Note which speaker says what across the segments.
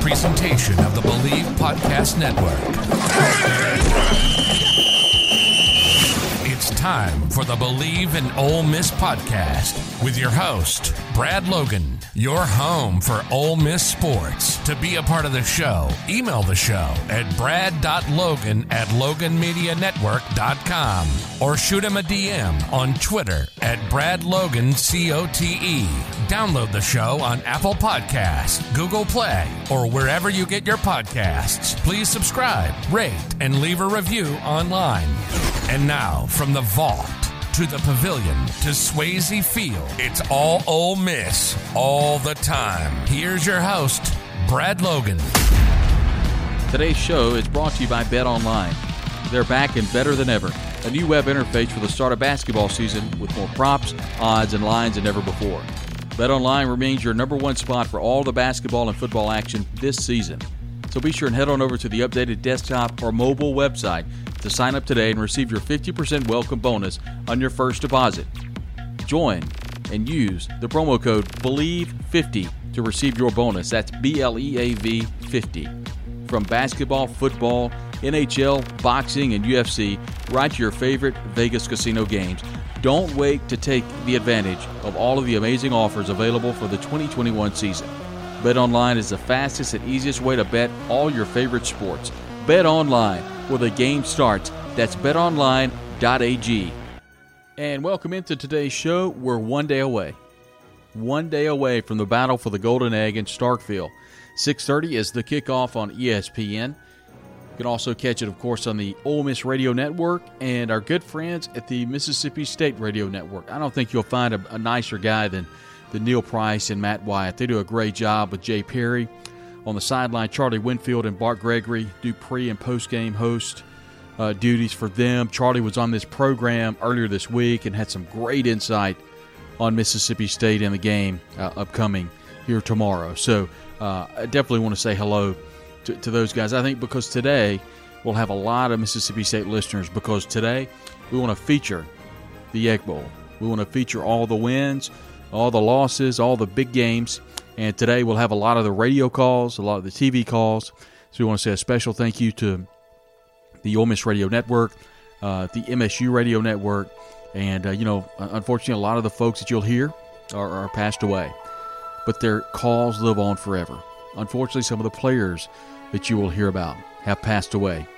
Speaker 1: Presentation of the Bleav Podcast Network. Time for the Bleav in Ole Miss podcast with your host, Brad Logan, your home for Ole Miss sports. To be a part of the show, email the show at brad.logan at loganmedianetwork.com or shoot him a DM on Twitter at bradlogancote. Download the show on Apple Podcasts, Google Play, or wherever you get your podcasts. Please subscribe, rate, and leave a review online. And now, from the vault to the pavilion to Swayze Field, it's all Ole Miss all the time. Here's your host, Brad Logan.
Speaker 2: Today's show is brought to you by Bet Online. They're back and better than ever. A new web interface for the start of basketball season with more props, odds, and lines than ever before. Bet Online remains your number one spot for all the basketball and football action this season. So be sure and head on over to the updated desktop or mobile website to sign up today and receive your 50% welcome bonus on your first deposit. Join and use the promo code BLEAV50 to receive your bonus. That's B L E A V 50. From basketball, football, NHL, boxing, and UFC, right to your favorite Vegas casino games. Don't wait to take the advantage of all of the amazing offers available for the 2021 season. Bet online is the fastest and easiest way to bet all your favorite sports. Bet online where the game starts. That's betonline.ag. And welcome into today's show. We're one day away. One day away from the battle for the Golden Egg in Starkville. 6:30 is the kickoff on ESPN. You can also catch it, of course, on the Ole Miss Radio Network and our good friends at the Mississippi State Radio Network. I don't think you'll find a, a nicer guy than, than Neil Price and Matt Wyatt. They do a great job with Jay Perry. On the sideline, Charlie Winfield and Bart Gregory do pre and post game host uh, duties for them. Charlie was on this program earlier this week and had some great insight on Mississippi State in the game uh, upcoming here tomorrow. So uh, I definitely want to say hello to, to those guys. I think because today we'll have a lot of Mississippi State listeners because today we want to feature the Egg Bowl. We want to feature all the wins, all the losses, all the big games. And today we'll have a lot of the radio calls, a lot of the TV calls. So we want to say a special thank you to the Ole Miss Radio Network, uh, the MSU Radio Network, and uh, you know, unfortunately, a lot of the folks that you'll hear are, are passed away, but their calls live on forever. Unfortunately, some of the players that you will hear about have passed away,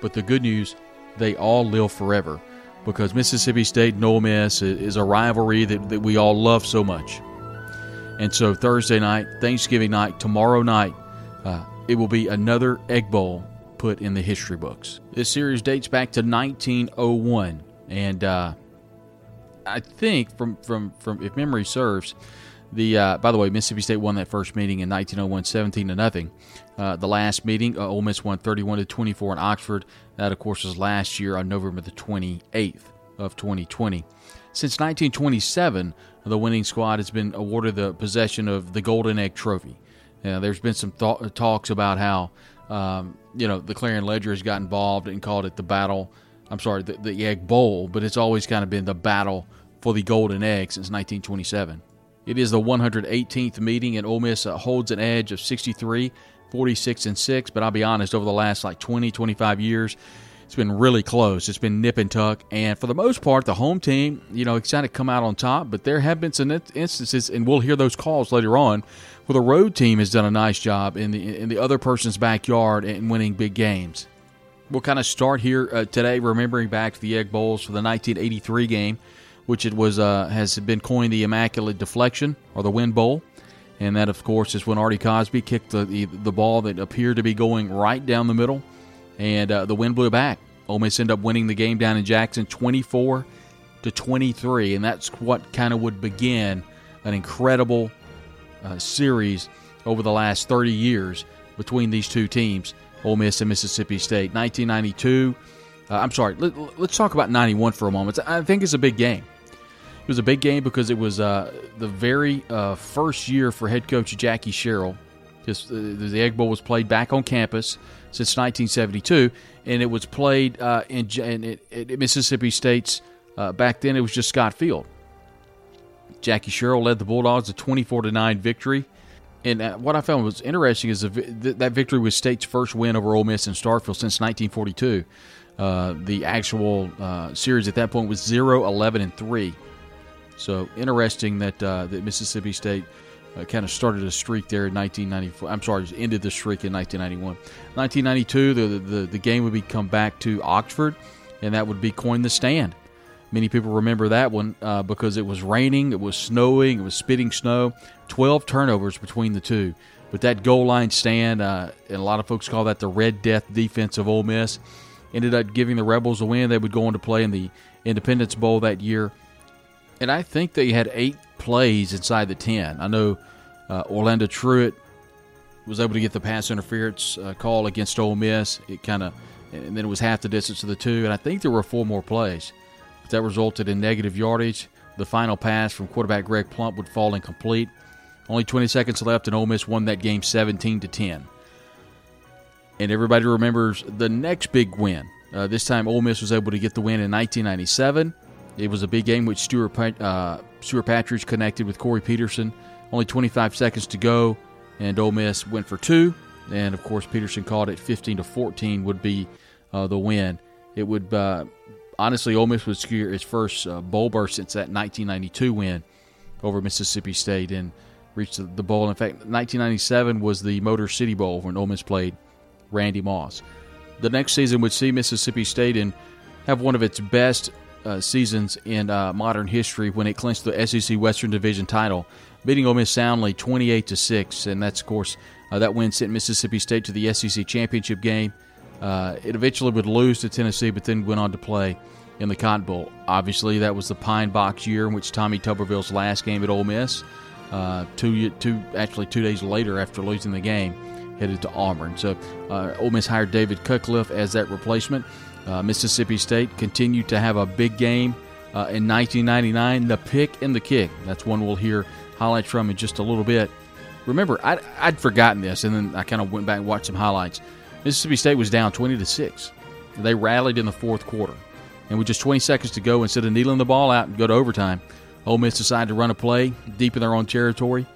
Speaker 2: but the good news, they all live forever because Mississippi State and Ole Miss is a rivalry that, that we all love so much. And so Thursday night, Thanksgiving night, tomorrow night, uh, it will be another Egg Bowl put in the history books. This series dates back to 1901, and uh, I think from from from if memory serves, the uh, by the way, Mississippi State won that first meeting in 1901, 17 to nothing. Uh, the last meeting, uh, Ole Miss won 31 to 24 in Oxford. That, of course, was last year on November the 28th of 2020. Since 1927, the winning squad has been awarded the possession of the Golden Egg Trophy. Uh, there's been some th- talks about how um, you know the Clarion Ledger has got involved and called it the battle. I'm sorry, the, the Egg Bowl, but it's always kind of been the battle for the Golden Egg since 1927. It is the 118th meeting, and Ole Miss uh, holds an edge of 63, 46, and 6. But I'll be honest, over the last like 20, 25 years, it's been really close. It's been nip and tuck. And for the most part, the home team, you know, kind of come out on top. But there have been some instances, and we'll hear those calls later on, where the road team has done a nice job in the in the other person's backyard and winning big games. We'll kind of start here uh, today, remembering back to the Egg Bowls for the 1983 game, which it was uh, has been coined the Immaculate Deflection or the Wind Bowl. and that, of course, is when Artie Cosby kicked the, the, the ball that appeared to be going right down the middle, and uh, the wind blew back. Ole Miss ended up winning the game down in Jackson 24 to 23, and that's what kind of would begin an incredible uh, series over the last 30 years between these two teams, Ole Miss and Mississippi State. 1992, uh, I'm sorry, let, us talk about 91 for a moment. I think it's a big game. It was a big game because it was uh, the very uh, first year for head coach Jackie Sherrill. Uh, the Egg Bowl was played back on campus since 1972, and it was played uh, in, in, in, Mississippi State's. Uh, back then, it was just Scott Field. Jackie Sherrill led the Bulldogs to 24 to nine victory. And uh, what I found was interesting is that that victory was State's first win over Ole Miss in Starkville since 1942. Uh, the actual uh, series at that point was 0 11 and 3. So interesting that, that Mississippi State uh, kind of started a streak there in 1994. I'm sorry, ended the streak in 1991. 1992, the, the, the game would be come back to Oxford, and that would be Coin the Stand. Many people remember that one uh, because it was raining, it was snowing, it was spitting snow. 12 turnovers between the two. But that goal line stand, uh, and a lot of folks call that the Red Death defense of Ole Miss, ended up giving the Rebels a win. They would go on to play in the Independence Bowl that year. And I think they had eight plays inside the 10. I know uh, Orlando Truitt was able to get the pass interference uh, call against Ole Miss. It kind of, and then it was half the distance of the two. And I think there were four more plays. That resulted in negative yardage. The final pass from quarterback Greg Plump would fall incomplete. Only 20 seconds left, and Ole Miss won that game 17 to 10. And everybody remembers the next big win. Uh, this time, Ole Miss was able to get the win in 1997. It was a big game which Stewart, uh, Stewart Patridge connected with Corey Peterson. Only 25 seconds to go, and Ole Miss went for two. And of course, Peterson called it 15 to 14 would be uh, the win. It would uh, honestly, Ole Miss would secure its first uh, bowl berth since that 1992 win over Mississippi State and reached the, bowl. In fact, 1997 was the Motor City Bowl when Ole Miss played Randy Moss. The next season would see Mississippi State and have one of its best uh, seasons in uh, modern history when it clinched the SEC Western Division title, beating Ole Miss soundly 28 to six, and that's of course uh, that win sent Mississippi State to the SEC championship game. Uh, it eventually would lose to Tennessee, but then went on to play in the Cotton Bowl. Obviously, that was the Pine Box year in which Tommy Tuberville's last game at Ole Miss. Uh, two, two, actually two days later after losing the game, headed to Auburn. So, uh, Ole Miss hired David Cutcliffe as that replacement. Uh, Mississippi State continued to have a big game uh, in 1999. The pick and the kick. That's one we'll hear highlights from in just a little bit. Remember, I'd, I'd forgotten this, and then I kind of went back and watched some highlights. Mississippi State was down 20 to 6. They rallied in the fourth quarter. And with just 20 seconds to go, instead of kneeling the ball out and go to overtime, Ole Miss decided to run a play deep in their own territory.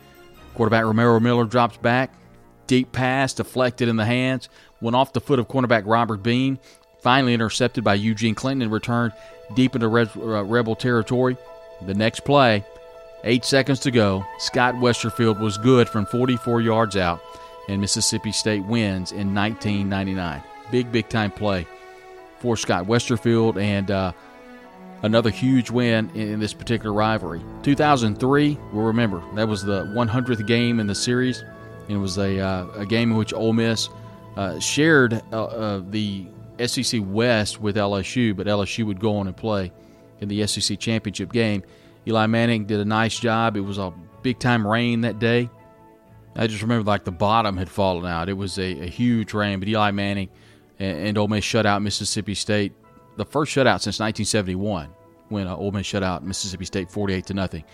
Speaker 2: Quarterback Romero Miller drops back. Deep pass deflected in the hands, went off the foot of cornerback Robert Bean, finally intercepted by Eugene Clinton and returned deep into uh, Rebel territory. The next play, eight seconds to go, Scott Westerfield was good from 44 yards out and Mississippi State wins in 1999. Big, big time play for Scott Westerfield and uh, another huge win in this particular rivalry. 2003, we'll remember, that was the 100th game in the series. It was a, uh, a game in which Ole Miss uh, shared uh, uh, the SEC West with LSU, but LSU would go on and play in the SEC championship game. Eli Manning did a nice job. It was a big time rain that day. I just remember like the bottom had fallen out. It was a, a huge rain, but Eli Manning and, and Ole Miss shut out Mississippi State, the first shutout since 1971 when uh, Ole Miss shut out Mississippi State 48 to nothing.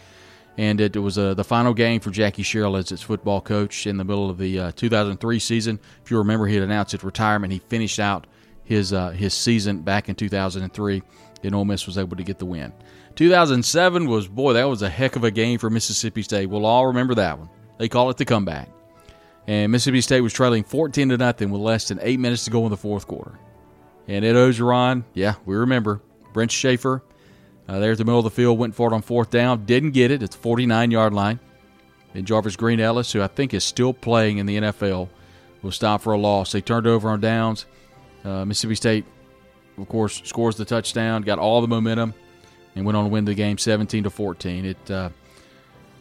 Speaker 2: And it, was uh, the final game for Jackie Sherrill as its football coach in the middle of the uh, 2003 season. If you remember, he had announced his retirement. He finished out his uh, his season back in 2003, and Ole Miss was able to get the win. 2007 was boy, that was a heck of a game for Mississippi State. We'll all remember that one. They call it the comeback. And Mississippi State was trailing 14 to nothing with less than eight minutes to go in the fourth quarter. And Ed Orgeron, yeah, we remember. Brent Schaeffer, uh, there at the middle of the field, went for it on fourth down. Didn't get it. It's 49 yard line. BenJarvus Green Ellis, who I think is still playing in the NFL, was stopped for a loss. They turned over on downs. Uh, Mississippi State, of course, scores the touchdown, got all the momentum, and went on to win the game 17 to 14. It uh,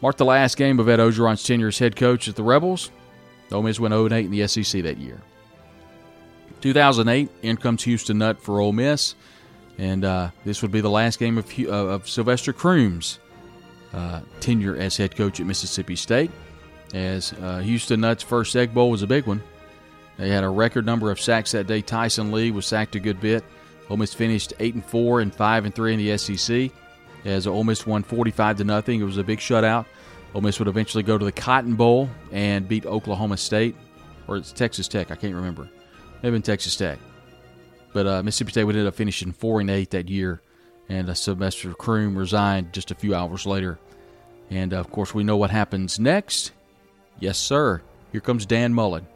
Speaker 2: Marked the last game of Ed Orgeron's tenure as head coach at the Rebels. Ole Miss went 0 8 in the SEC that year. 2008, in comes Houston Nutt for Ole Miss, and uh, this would be the last game of, uh, of Sylvester Croom's uh, tenure as head coach at Mississippi State. As uh, Houston Nutt's first Egg Bowl was a big one. They had a record number of sacks that day. Tyson Lee was sacked a good bit. Ole Miss finished eight and four and five and three in the SEC. As Ole Miss won 45 to nothing, it was a big shutout. Ole Miss would eventually go to the Cotton Bowl and beat Oklahoma State, or it's Texas Tech. I can't remember. Maybe in Texas Tech. But uh, Mississippi State would end up finishing four and eight that year, and uh, Sylvester Croom resigned just a few hours later. And uh, of course, we know what happens next. Yes, sir. Here comes Dan Mullen,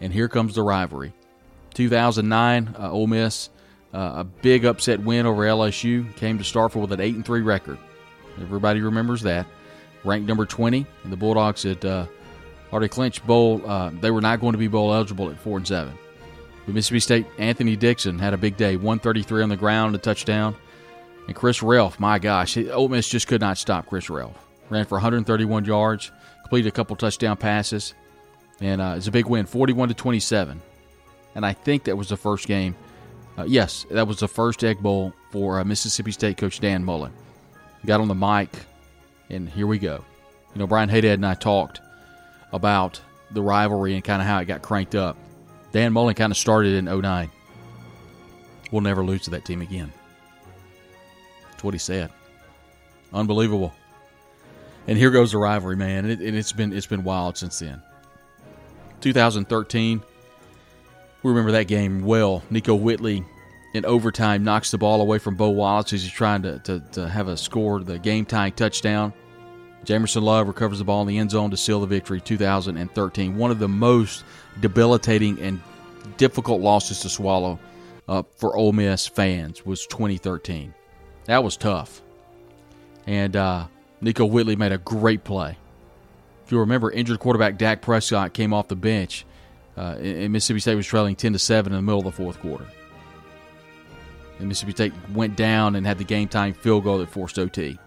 Speaker 2: and here comes the rivalry. 2009, uh, Ole Miss, uh, a big upset win over LSU, came to Starkville with an eight and three record. Everybody remembers that. Ranked number 20, and the Bulldogs had uh, already clinched bowl. Uh, they were not going to be bowl eligible at four and seven. But Mississippi State, Anthony Dixon had a big day, 133 on the ground, a touchdown. And Chris Relf, my gosh, Ole Miss just could not stop Chris Relf. Ran for 131 yards, completed a couple touchdown passes, and uh, it's a big win, 41 to 27. And I think that was the first game. Uh, yes, that was the first Egg Bowl for uh, Mississippi State coach Dan Mullen. Got on the mic, and here we go. You know, Brian Haydad and I talked about the rivalry and kind of how it got cranked up. Dan Mullen kind of started in 09. We'll never lose to that team again. That's what he said. Unbelievable. And here goes the rivalry, man. And, it, has been it's been wild since then. 2013, we remember that game well. Nickoe Whitley in overtime knocks the ball away from Bo Wallace as he's trying to, to, to have a score, the game tying touchdown. Jamerson Love recovers the ball in the end zone to seal the victory 2013. One of the most debilitating and difficult losses to swallow uh, for Ole Miss fans was 2013. That was tough. And uh, Nickoe Whitley made a great play. If you remember, injured quarterback Dak Prescott came off the bench, uh, and Mississippi State was trailing 10 to 7 in the middle of the fourth quarter. And Mississippi State went down and had the game time field goal that forced OT.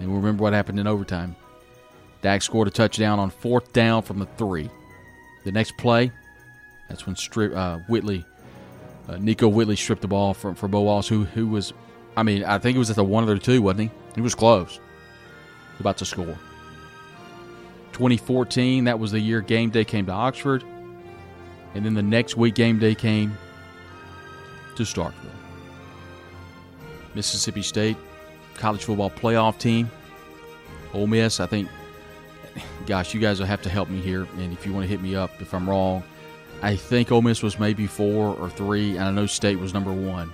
Speaker 2: And we remember what happened in overtime. Dak scored a touchdown on fourth down from the three. The next play, that's when strip, uh, Whitley, uh, Nickoe Whitley stripped the ball from for Bo Wallace, who who was, I mean, I think it was at the one or the two, wasn't he? He was close about to score. 2014, that was the year game day came to Oxford. And then the next week, game day came to Starkville. Mississippi State college football playoff team. Ole Miss, I think, gosh, you guys will have to help me here. And if you want to hit me up if I'm wrong, I think Ole Miss was maybe four or three, and I know State was number one.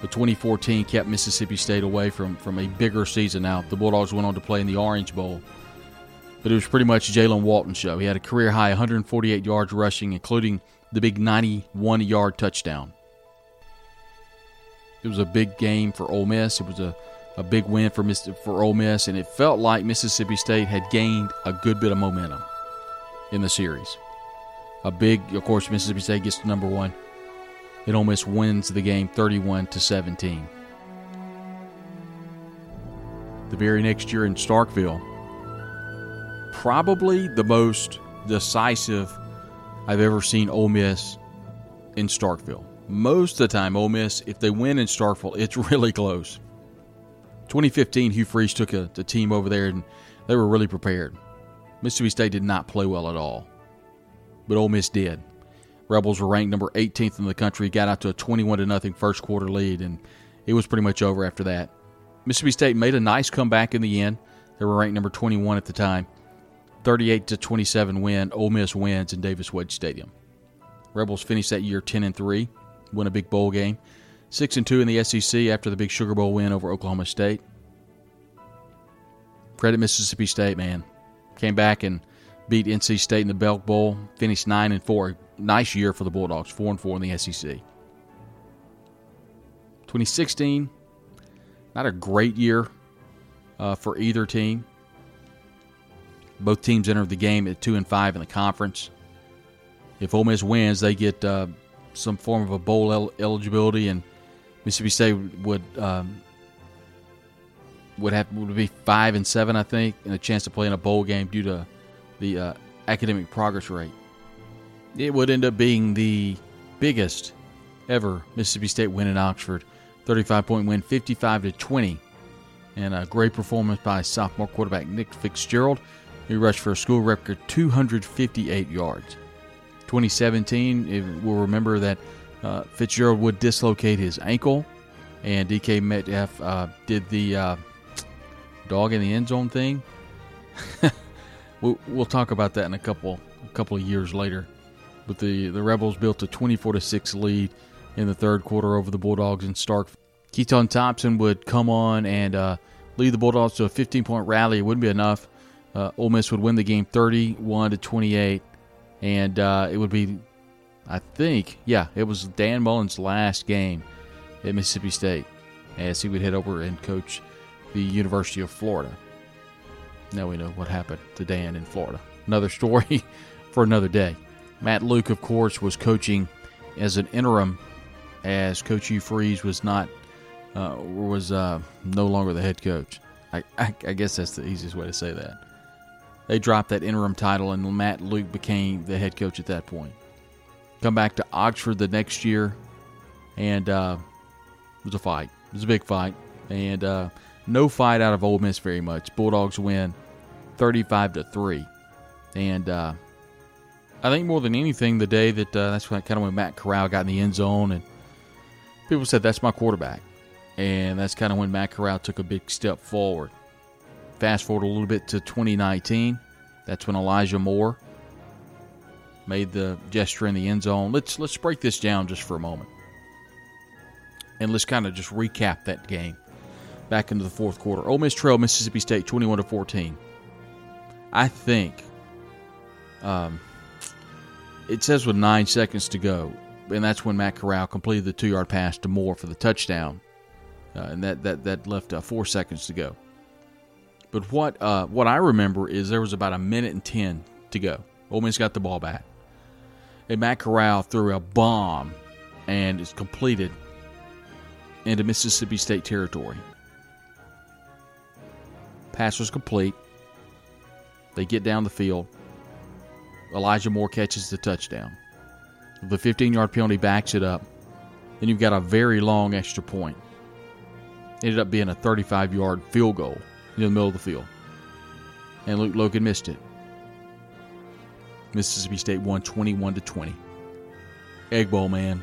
Speaker 2: But 2014 kept Mississippi State away from, from a bigger season. Now, the Bulldogs went on to play in the Orange Bowl, but it was pretty much Jaylen Walton show. He had a career high 148 yards rushing, including the big 91 yard touchdown. It was a big game for Ole Miss. It was a, a big win for for Ole Miss, and it felt like Mississippi State had gained a good bit of momentum in the series. A big, of course, Mississippi State gets to number one. It Ole Miss wins the game 31 to 17. The very next year in Starkville, probably the most decisive I've ever seen Ole Miss in Starkville. Most of the time, Ole Miss, if they win in Starkville, it's really close. 2015, Hugh Freeze took a, a team over there and they were really prepared. Mississippi State did not play well at all, but Ole Miss did. Rebels were ranked number 18th in the country, got out to a 21 to nothing first quarter lead, and it was pretty much over after that. Mississippi State made a nice comeback in the end. They were ranked number 21 at the time. 38 to 27 win. Ole Miss wins in Davis Wade Stadium. Rebels finished that year 10 and 3, win a big bowl game. 6 and 2 in the SEC after the big Sugar Bowl win over Oklahoma State. Credit Mississippi State, man. Came back and beat NC State in the Belk Bowl, finished 9 and 4 nice year for the Bulldogs, four and four in the SEC. 2016, not a great year uh, for either team. Both teams entered the game at two and five in the conference. If Ole Miss wins, they get uh, some form of a bowl el- eligibility, and Mississippi State would um, would have would be five and seven, I think, and a chance to play in a bowl game due to the uh, academic progress rate. It would end up being the biggest ever Mississippi State win in Oxford, 35 point win, 55 to 20, and a great performance by sophomore quarterback Nick Fitzgerald, who rushed for a school record 258 yards. 2017, we'll remember that uh, Fitzgerald would dislocate his ankle, and DK Metcalf uh, did the uh, dog in the end zone thing. we'll, talk about that in a couple a couple of years later. But the the Rebels built a 24 to six lead in the third quarter over the Bulldogs in Stark. Keytaon Thompson would come on and uh, lead the Bulldogs to a 15 point rally. It wouldn't be enough. Uh, Ole Miss would win the game 31 to 28, and uh, it would be, I think, yeah, it was Dan Mullen's last game at Mississippi State as he would head over and coach the University of Florida. Now we know what happened to Dan in Florida. Another story for another day. Matt Luke, of course, was coaching as an interim as Coach Hugh Freeze was not uh, was uh, no longer the head coach. I, I, I, guess that's the easiest way to say that. They dropped that interim title, and Matt Luke became the head coach at that point. Come back to Oxford the next year, and uh, it was a fight. It was a big fight, and uh, no fight out of Ole Miss very much. Bulldogs win, thirty-five to three, and uh, I think more than anything, the day that uh, that's when kind of when Matt Corral got in the end zone, and people said that's my quarterback, and that's kind of when Matt Corral took a big step forward. Fast forward a little bit to 2019. That's when Elijah Moore made the gesture in the end zone. Let's let's break this down just for a moment. And let's kind of just recap that game back into the fourth quarter. Ole Miss trailed Mississippi State 21 to 14. I think um, it says with nine seconds to go, and that's when Matt Corral completed the two-yard pass to Moore for the touchdown, uh, and that that that left uh, four seconds to go. But what uh, what I remember is there was about a minute and ten to go. Ole Miss got the ball back, and Matt Corral threw a bomb, and it's completed into Mississippi State territory. Pass was complete. They get down the field. Elijah Moore catches the touchdown. The 15 yard penalty backs it up. Then you've got a very long extra point. ended up being a 35 yard field goal in the middle of the field. And Luke Logan missed it. Mississippi State won 21 to 20. Egg Bowl, man.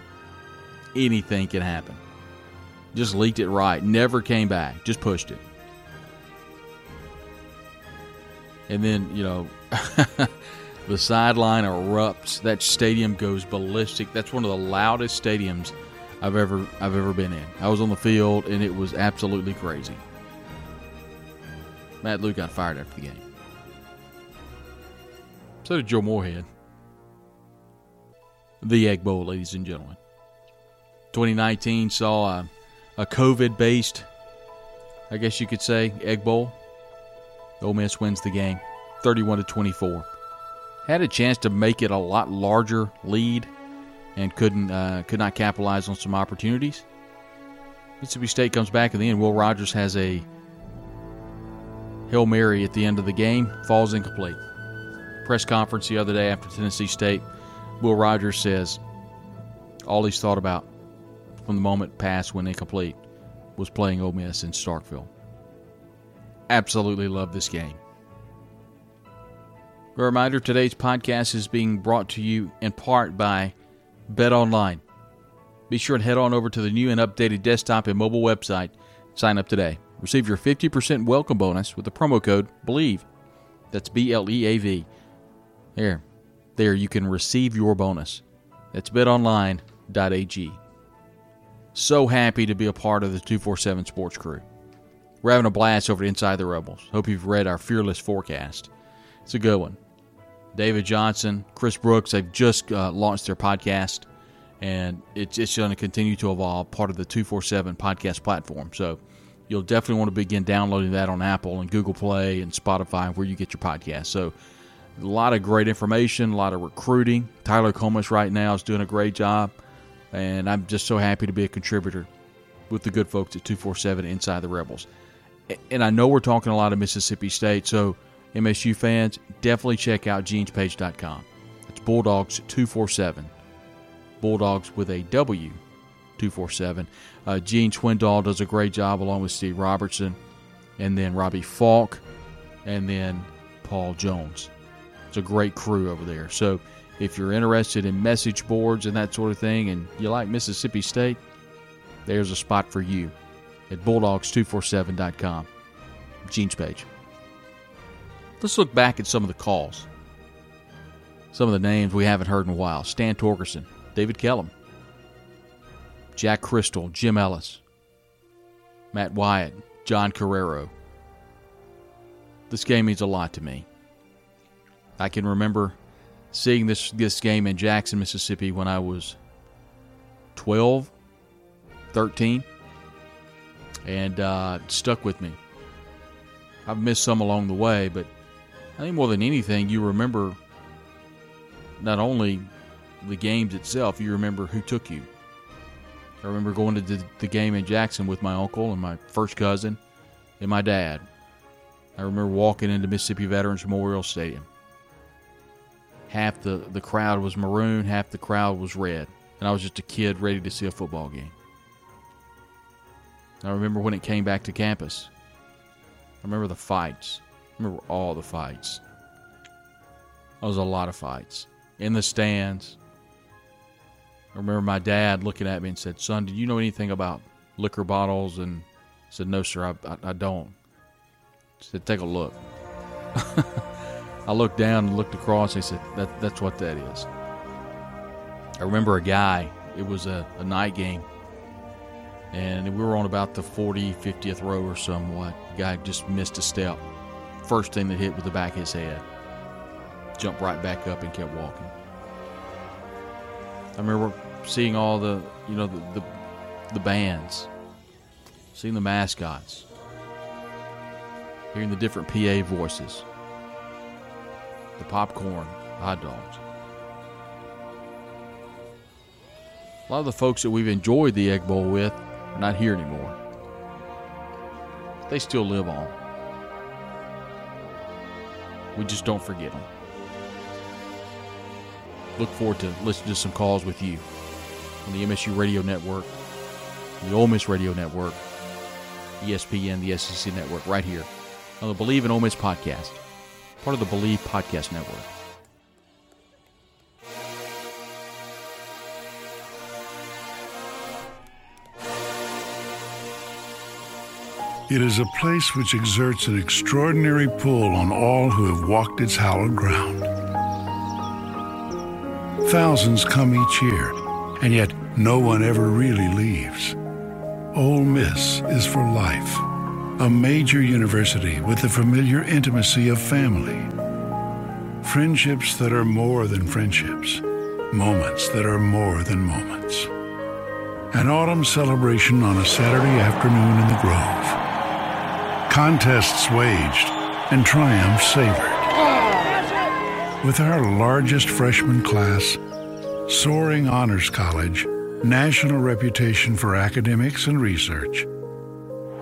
Speaker 2: Anything can happen. Just leaked it right. Never came back. Just pushed it. And then, you know, the sideline erupts. That stadium goes ballistic. That's one of the loudest stadiums I've ever I've ever been in. I was on the field and it was absolutely crazy. Matt Luke got fired after the game. So did Joe Moorhead. The Egg Bowl, ladies and gentlemen. 2019 saw a, a COVID based, I guess you could say, Egg Bowl. Ole Miss wins the game 31 to 24. Had a chance to make it a lot larger lead and couldn't uh, could not capitalize on some opportunities. Mississippi State comes back in the end. Will Rogers has a Hail Mary at the end of the game, falls incomplete. Press conference the other day after Tennessee State, Will Rogers says all he's thought about from the moment past when incomplete was playing Ole Miss in Starkville. Absolutely love this game. A reminder today's podcast is being brought to you in part by Bet Online. Be sure and head on over to the new and updated desktop and mobile website. Sign up today. Receive your 50% welcome bonus with the promo code BLEAV. That's B L E A V. There. There you can receive your bonus. That's betonline.ag. So happy to be a part of the 247 Sports Crew. We're having a blast over Inside the Rebels. Hope you've read our fearless forecast. It's a good one. David Johnson, Chris Brooks, they've just uh, launched their podcast, and it's, it's going to continue to evolve, part of the 247 podcast platform. So you'll definitely want to begin downloading that on Apple and Google Play and Spotify, where you get your podcast. So a lot of great information, a lot of recruiting. Tyler Comas right now is doing a great job, and I'm just so happy to be a contributor with the good folks at 247 Inside the Rebels. and I know we're talking a lot of Mississippi State, so MSU fans, definitely check out genespage.com. It's Bulldogs 247. Bulldogs with a W 247. Uh, Gene Swindoll does a great job along with Steve Robertson, and then Robbie Falk, and then Paul Jones. It's a great crew over there. So if you're interested in message boards and that sort of thing, and you like Mississippi State, there's a spot for you at bulldogs247.com. Gene's page. Let's look back at some of the calls. Some of the names we haven't heard in a while Stan Torgerson, David Kellum, Jack Cristil, Jim Ellis, Matt Wyatt, John Correro. This game means a lot to me. I can remember seeing this this game in Jackson, Mississippi when I was 12, 13, and uh, stuck with me. I've missed some along the way, but I think more than anything, you remember not only the games itself, you remember who took you. I remember going to the, the game in Jackson with my uncle and my first cousin and my dad. I remember walking into Mississippi Veterans Memorial Stadium. Half the, the crowd was maroon, half the crowd was red. And I was just a kid ready to see a football game. I remember when it came back to campus. I remember the fights. I remember all the fights. There was a lot of fights in the stands. I remember my dad looking at me and said, "Son, do you know anything about liquor bottles?" And I said, "No, sir, I, I, I don't." He said, "Take a look." I looked down and looked across. And he said, that, "That's what that is." I remember a guy. It was a, a night game, and we were on about the 40, 50th row or somewhat. Guy just missed a step. First thing that hit was the back of his head. Jumped right back up and kept walking. I remember seeing all the, you know, the, the, the bands, seeing the mascots, hearing the different PA voices, the popcorn, the hot dogs. A lot of the folks that we've enjoyed the Egg Bowl with are not here anymore. They still live on. We just don't forget them. Look forward to listening to some calls with you on the MSU Radio Network, the Ole Miss Radio Network, ESPN, the SEC Network, right here on the Bleav in Ole Miss podcast, part of the Bleav Podcast Network.
Speaker 3: It is a place which exerts an extraordinary pull on all who have walked its hallowed ground. Thousands come each year, and yet no one ever really leaves. Ole Miss is for life, a major university with the familiar intimacy of family. Friendships that are more than friendships, moments that are more than moments. An autumn celebration on a Saturday afternoon in the Grove contests waged, and triumphs savored. With our largest freshman class, soaring honors college, national reputation for academics and research,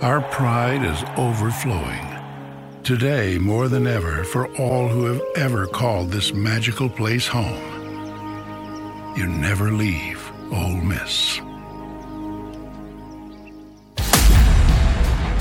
Speaker 3: our pride is overflowing. Today, more than ever, for all who have ever called this magical place home, you never leave Ole Miss.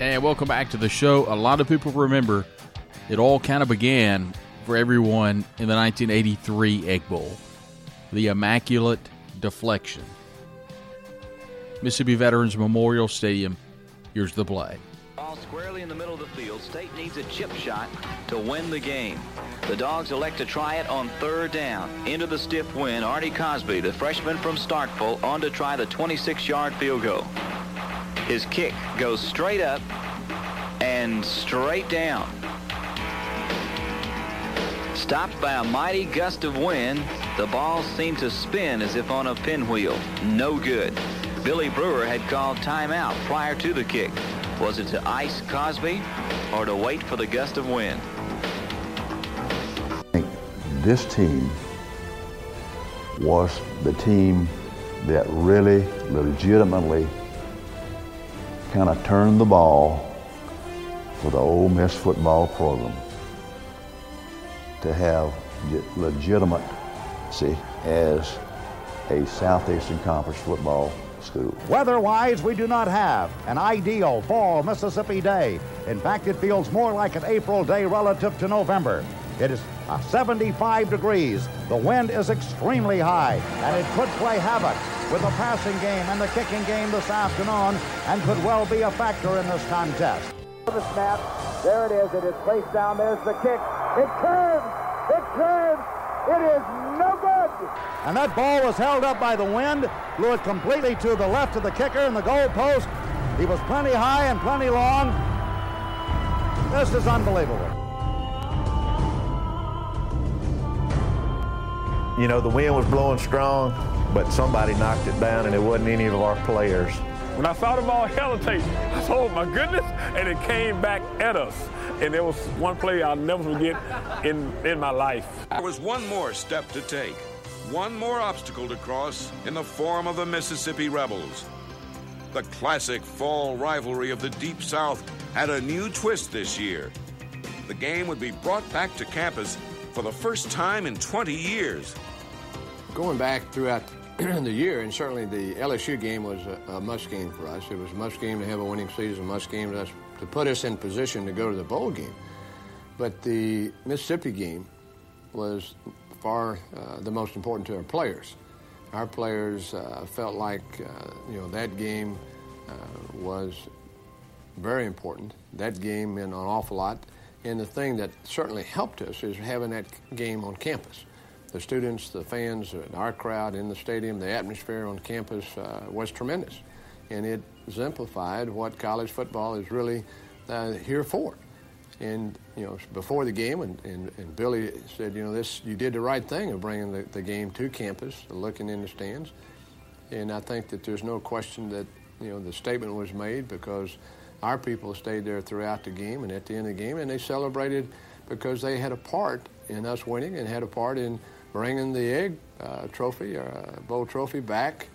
Speaker 2: And welcome back to the show. A lot of people remember it all kind of began for everyone in the 1983 Egg Bowl. The Immaculate Deflection. Mississippi Veterans Memorial Stadium. Here's the play.
Speaker 4: Ball squarely in the middle of the field. State needs a chip shot to win the game. The Dogs elect to try it on third down. Into the stiff wind, Artie Cosby, the freshman from Starkville, on to try the 26-yard field goal. His kick goes straight up and straight down. Stopped by a mighty gust of wind, the ball seemed to spin as if on a pinwheel. No good. Billy Brewer had called timeout prior to the kick. Was it to ice Cosby or to wait for the gust of wind?
Speaker 5: This team was the team that really legitimately kind of turned the ball for the Ole Miss football program to have legitimacy as a Southeastern Conference football school.
Speaker 6: Weather-wise, we do not have an ideal fall Mississippi day. In fact, it feels more like an April day relative to November. It is uh, 75 degrees. The wind is extremely high, and it could play havoc with the passing game and the kicking game this afternoon, and could well be a factor in this contest.
Speaker 7: The snap, there it is. It is placed down. There's the kick. It curves. It curves. It is no good.
Speaker 6: And that ball was held up by the wind, blew it completely to the left of the kicker in the goal post. He was plenty high and plenty long. This is unbelievable.
Speaker 8: You know, the wind was blowing strong, but somebody knocked it down, and it wasn't any of our players.
Speaker 9: When I saw the ball hesitate, I said, oh my goodness, and it came back at us. And there was one play I'll never forget in, in my life.
Speaker 10: There was one more step to take, one more obstacle to cross in the form of the Mississippi Rebels. The classic fall rivalry of the Deep South had a new twist this year. The game would be brought back to campus for the first time in 20 years.
Speaker 11: Going back throughout the year, and certainly the LSU game was a, a must game for us. It was a must game to have a winning season, a must game to, us, to put us in position to go to the bowl game. But the Mississippi game was far uh, the most important to our players. Our players uh, felt like uh, you know that game uh, was very important. That game meant an awful lot. And the thing that certainly helped us is having that game on campus the students, the fans, our crowd in the stadium, the atmosphere on campus uh, was tremendous. And it exemplified what college football is really uh, here for. And, you know, before the game, and, and, and, Billy said, you know, this, you did the right thing of bringing the, the game to campus, looking in the stands. And I think that there's no question that, you know, the statement was made because our people stayed there throughout the game and at the end of the game, and they celebrated because they had a part in us winning and had a part in bringing the egg uh, trophy, uh, bowl trophy back.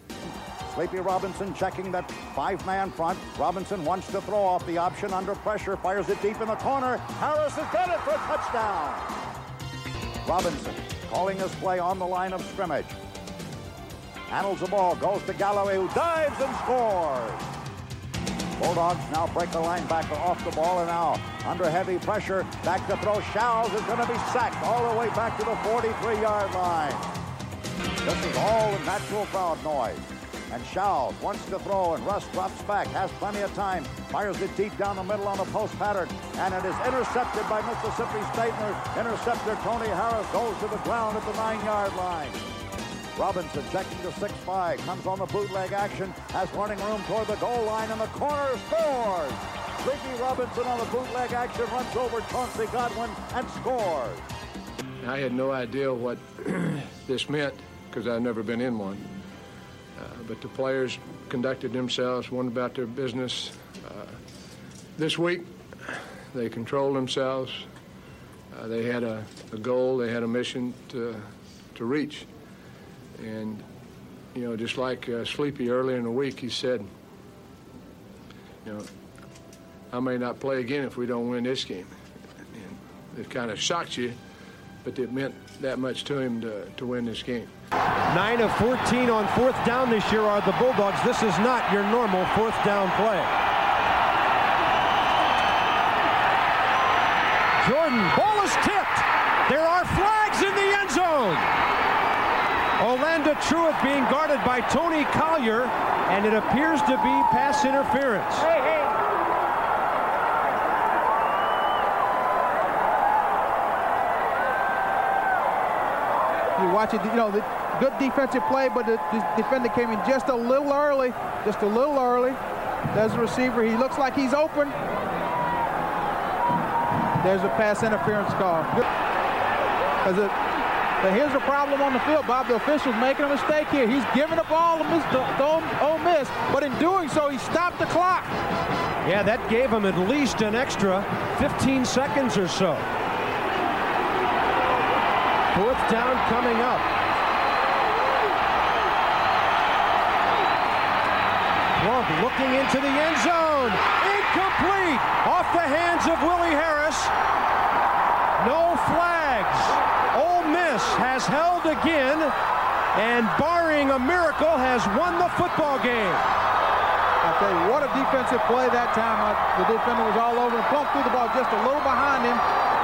Speaker 6: Sleepy Robinson checking that five-man front. Robinson wants to throw off the option under pressure, fires it deep in the corner. Harris has got it for a touchdown. Robinson calling his play on the line of scrimmage. Handles the ball, goes to Galloway, who dives and scores. Bulldogs now break the linebacker off the ball and now under heavy pressure. Back to throw. Shows is going to be sacked all the way back to the 43-yard line. This is all the natural crowd noise. And Shows wants to throw, and Russ drops back, has plenty of time, fires it deep down the middle on a post pattern, and it is intercepted by Mississippi State. Interceptor Tony Harris goes to the ground at the nine-yard line. Robinson checking to 6-5, comes on the bootleg action, has running room toward the goal line, and the corner scores! Ricky Robinson on the bootleg action runs over Chauncey Godwin and scores.
Speaker 11: I had no idea what this meant because I'd never been in one. Uh, but the players conducted themselves, went about their business. Uh, this week, they controlled themselves. Uh, they had a, a, goal, they had a mission to, to reach. And, you know, just like uh, Sleepy earlier in the week, he said, you know, I may not play again if we don't win this game. And it kind of shocked you, but it meant that much to him to, to win this game.
Speaker 12: 9 of 14 on fourth down this year are the Bulldogs. This is not your normal fourth down play. Jordan, ball is tipped. There are flags in the end zone. Orlando Truitt being guarded by Tony Collier, and it appears to be pass interference. Hey, hey.
Speaker 13: You watch it, you know, the good defensive play, but the, the defender came in just a little early, just a little early. There's a receiver. He looks like he's open. There's a pass interference call. As it, but here's the problem on the field. Bob, the official's making a mistake here. He's giving the ball to, to, to Ole Miss, but in doing so, he stopped the clock.
Speaker 12: Yeah, that gave him at least an extra 15 seconds or so. Fourth down coming up. Plump looking into the end zone. Incomplete. Off the hands of Willie Harris. No flags. Ole Miss has held again and barring a miracle has won the football game.
Speaker 13: I tell you, what a defensive play that time. Uh, the defender was all over and Plump through the ball just a little behind him,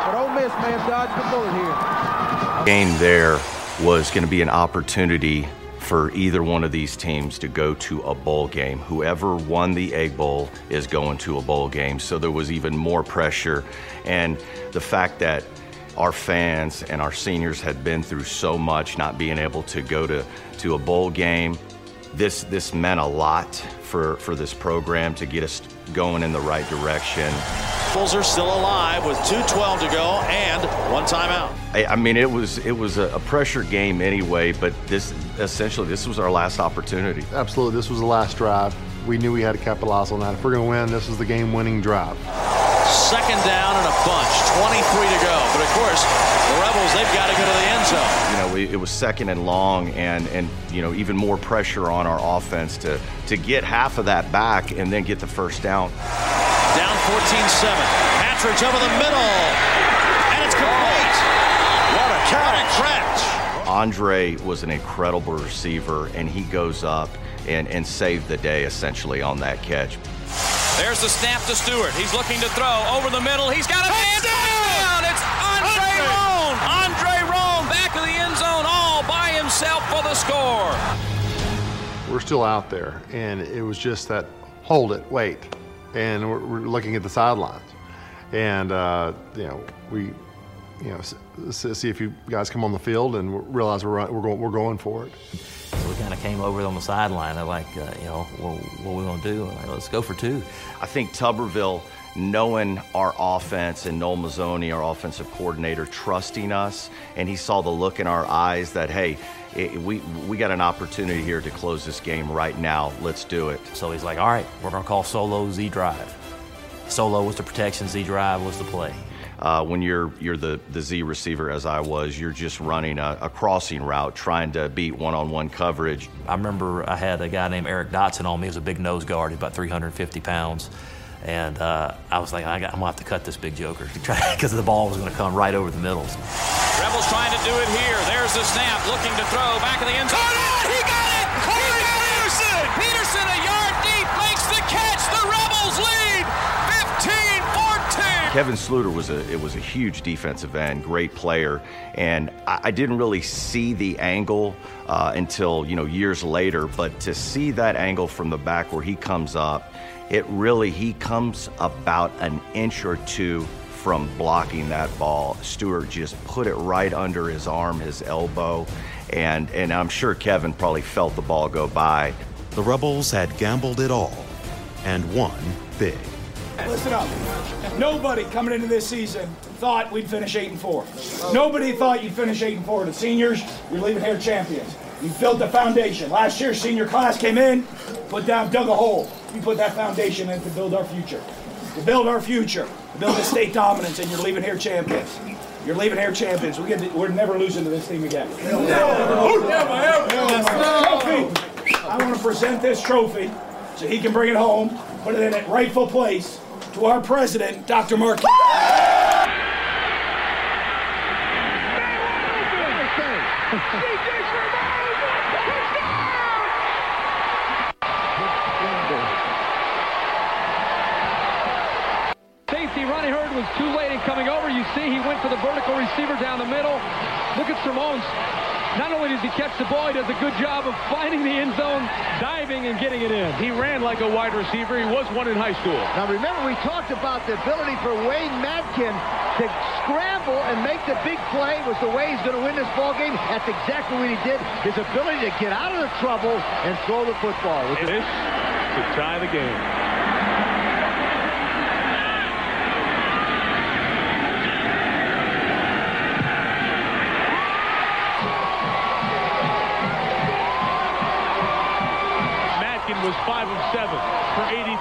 Speaker 13: but Ole Miss may have dodged the bullet here.
Speaker 14: Game there was going to be an opportunity for either one of these teams to go to a bowl game. Whoever won the Egg Bowl is going to a bowl game. So there was even more pressure. And the fact that our fans and our seniors had been through so much not being able to go to, to a bowl game, this, this meant a lot for, for this program to get us going in the right direction.
Speaker 15: Bulls are still alive with 2.12 to go and one timeout.
Speaker 14: I, I mean, it was it was a, a pressure game anyway, but this essentially this was our last opportunity.
Speaker 16: Absolutely, this was the last drive. We knew we had to capitalize on that. If we're going to win, this is the game-winning drive.
Speaker 15: Second down and a bunch, 23 to go. But of course, the Rebels they've got to go to the end zone.
Speaker 14: You know, we, it was second and long, and and you know even more pressure on our offense to to get half of that back and then get the first down.
Speaker 15: Down 14-7. Patridge over the middle, and it's complete. What a catch!
Speaker 14: Andre was an incredible receiver, and he goes up and, and saved the day essentially on that catch.
Speaker 15: There's the snap to Stewart. He's looking to throw over the middle. He's got a man down. It's Andre Rhone. Andre Rhone back of the end zone all by himself for the score.
Speaker 16: We're still out there, and it was just that hold it, wait, and we're, we're looking at the sidelines, and uh, you know we, you know, see if you guys come on the field and realize we're we're going we're going for it.
Speaker 17: We kind of came over on the sideline. They're like, uh, you know, well, what are we going to do? Like, Let's go for two.
Speaker 14: I think Tuberville, knowing our offense and Noel Mazzone, our offensive coordinator, trusting us, and he saw the look in our eyes that, hey, it, we, we got an opportunity here to close this game right now. Let's do it.
Speaker 17: So he's like, all right, we're going to call solo Z drive. Solo was the protection, Z drive was the play.
Speaker 14: Uh, when you're you're the, the Z receiver as I was, you're just running a, a crossing route, trying to beat one-on-one coverage.
Speaker 17: I remember I had a guy named Eric Dotson on me. He was a big nose guard, he's about 350 pounds. And uh, I was like, I got, I'm going to have to cut this big joker because the ball was going to come right over the middle.
Speaker 15: Rebels trying to do it here. There's the snap, looking to throw back of the end zone.
Speaker 14: Kevin Sluter was a it was a huge defensive end, great player, and I, I didn't really see the angle uh, until you know years later. But to see that angle from the back where he comes up, it really he comes about an inch or two from blocking that ball. Stewart just put it right under his arm, his elbow, and and I'm sure Kevin probably felt the ball go by.
Speaker 10: The Rebels had gambled it all and won big.
Speaker 18: Listen up. Nobody coming into this season thought we'd finish eight and four. Nobody thought you'd finish eight and four. The seniors, you're leaving here champions. You built the foundation. Last year, senior class came in, put down, dug a hole. You put that foundation in to build our future. To build our future, to build the state dominance, and you're leaving here champions. You're leaving here champions. We get to, we're never losing to this team again. Trophy. I want to present this trophy so he can bring it home, put it in its rightful place to our president, Dr. Mark.
Speaker 19: Safety Ronnie Hurd was too late in coming over. You see he went for the vertical receiver down the middle. Look at Simone's. Not only does he catch the ball, he does a good job of finding the end zone, diving and getting it in.
Speaker 20: He ran like a wide receiver. He was one in high school.
Speaker 21: Now remember, we talked about the ability for Wayne Madkin to scramble and make the big play was the way he's going to win this ball game. That's exactly what he did. His ability to get out of the trouble and throw the football.
Speaker 20: It is to tie the game.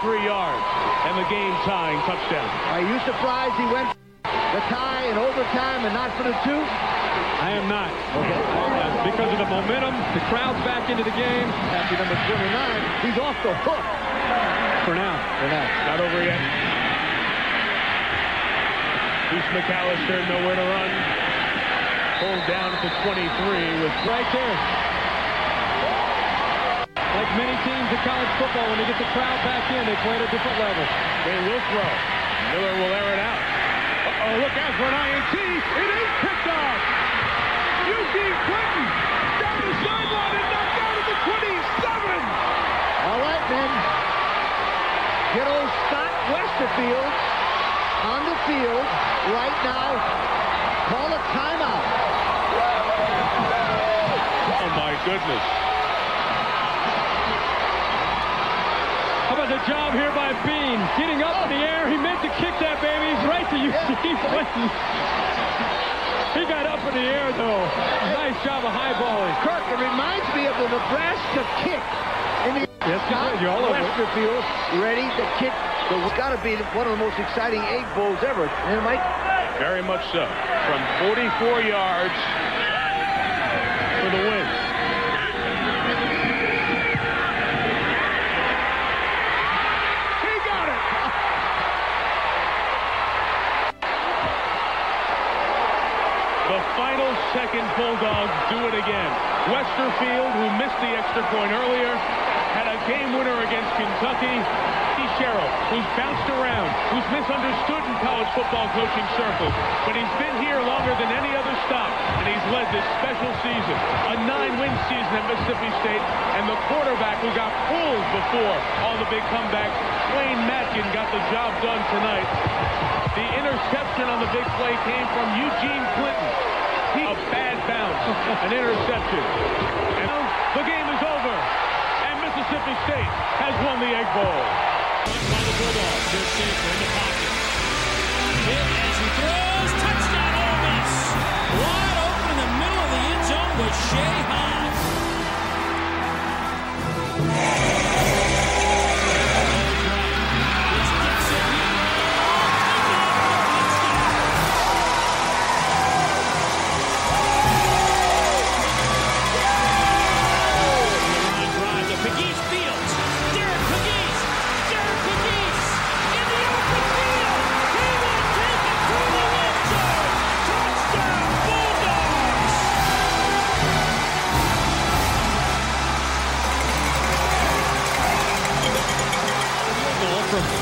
Speaker 20: 63 yards and the game-tying touchdown.
Speaker 21: Are you surprised he went the tie in overtime and not for the two?
Speaker 20: I am not. Okay. Uh, because of the momentum, the crowd's back into the game.
Speaker 21: After number 29, he's off the hook.
Speaker 20: For now.
Speaker 21: For now.
Speaker 20: Not over yet. Deuce McAllister nowhere to run. Pulled down to 23 with
Speaker 19: right there. Like many teams in college football, when they get the crowd back in, they play at a different level.
Speaker 20: They will throw. Miller will air it out. Uh-oh, look out for an INT. It is picked off. Eugene Clinton down the sideline and knocked out at the 27.
Speaker 21: All right, men. Get old Scott Westerfield on the field right now. Call a timeout.
Speaker 20: Oh, my goodness.
Speaker 19: How about the job here by Bean? Getting up in the air. He meant to kick that baby. He's right to Eugene Clinton. He got up in the air, though. Nice job of highballing.
Speaker 21: Kirk, it reminds me of the Nebraska kick. In the
Speaker 19: yes,
Speaker 21: Scott
Speaker 19: you're all over.
Speaker 21: Westerfield ready to kick. So it's got to be one of the most exciting egg bowls ever. And Mike?
Speaker 20: Very much so. From 44 yards Westerfield, who missed the extra point earlier, had a game winner against Kentucky. Sherrill, who's bounced around, who's misunderstood in college football coaching circles, but he's been here longer than any other stop, and he's led this special season, a nine-win season at Mississippi State, and the quarterback who got pulled before all the big comebacks, Wayne Madkin, got the job done tonight. The interception on the big play came from Eugene Clinton. He, a bad bounce, an interception. And the game is over, and Mississippi State has won the Egg Bowl.
Speaker 22: The Bulldogs, in the pocket. As he throws, touchdown Ole Miss. Wide open in the middle of the end zone Shea Hobbs.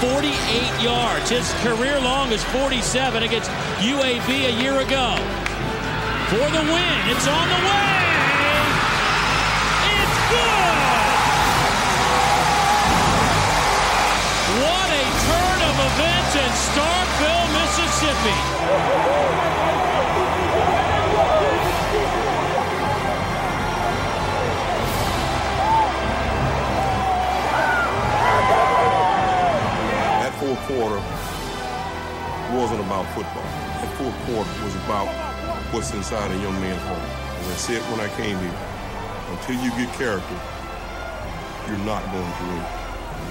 Speaker 22: 48 yards. His career long is 47 against UAB a year ago. For the win. It's on the way. It's good. What a turn of events in Starkville, Mississippi.
Speaker 23: Quarter wasn't about football. That fourth quarter was about what's inside a young man's heart. As I said when I came here, until you get character, you're not going to win.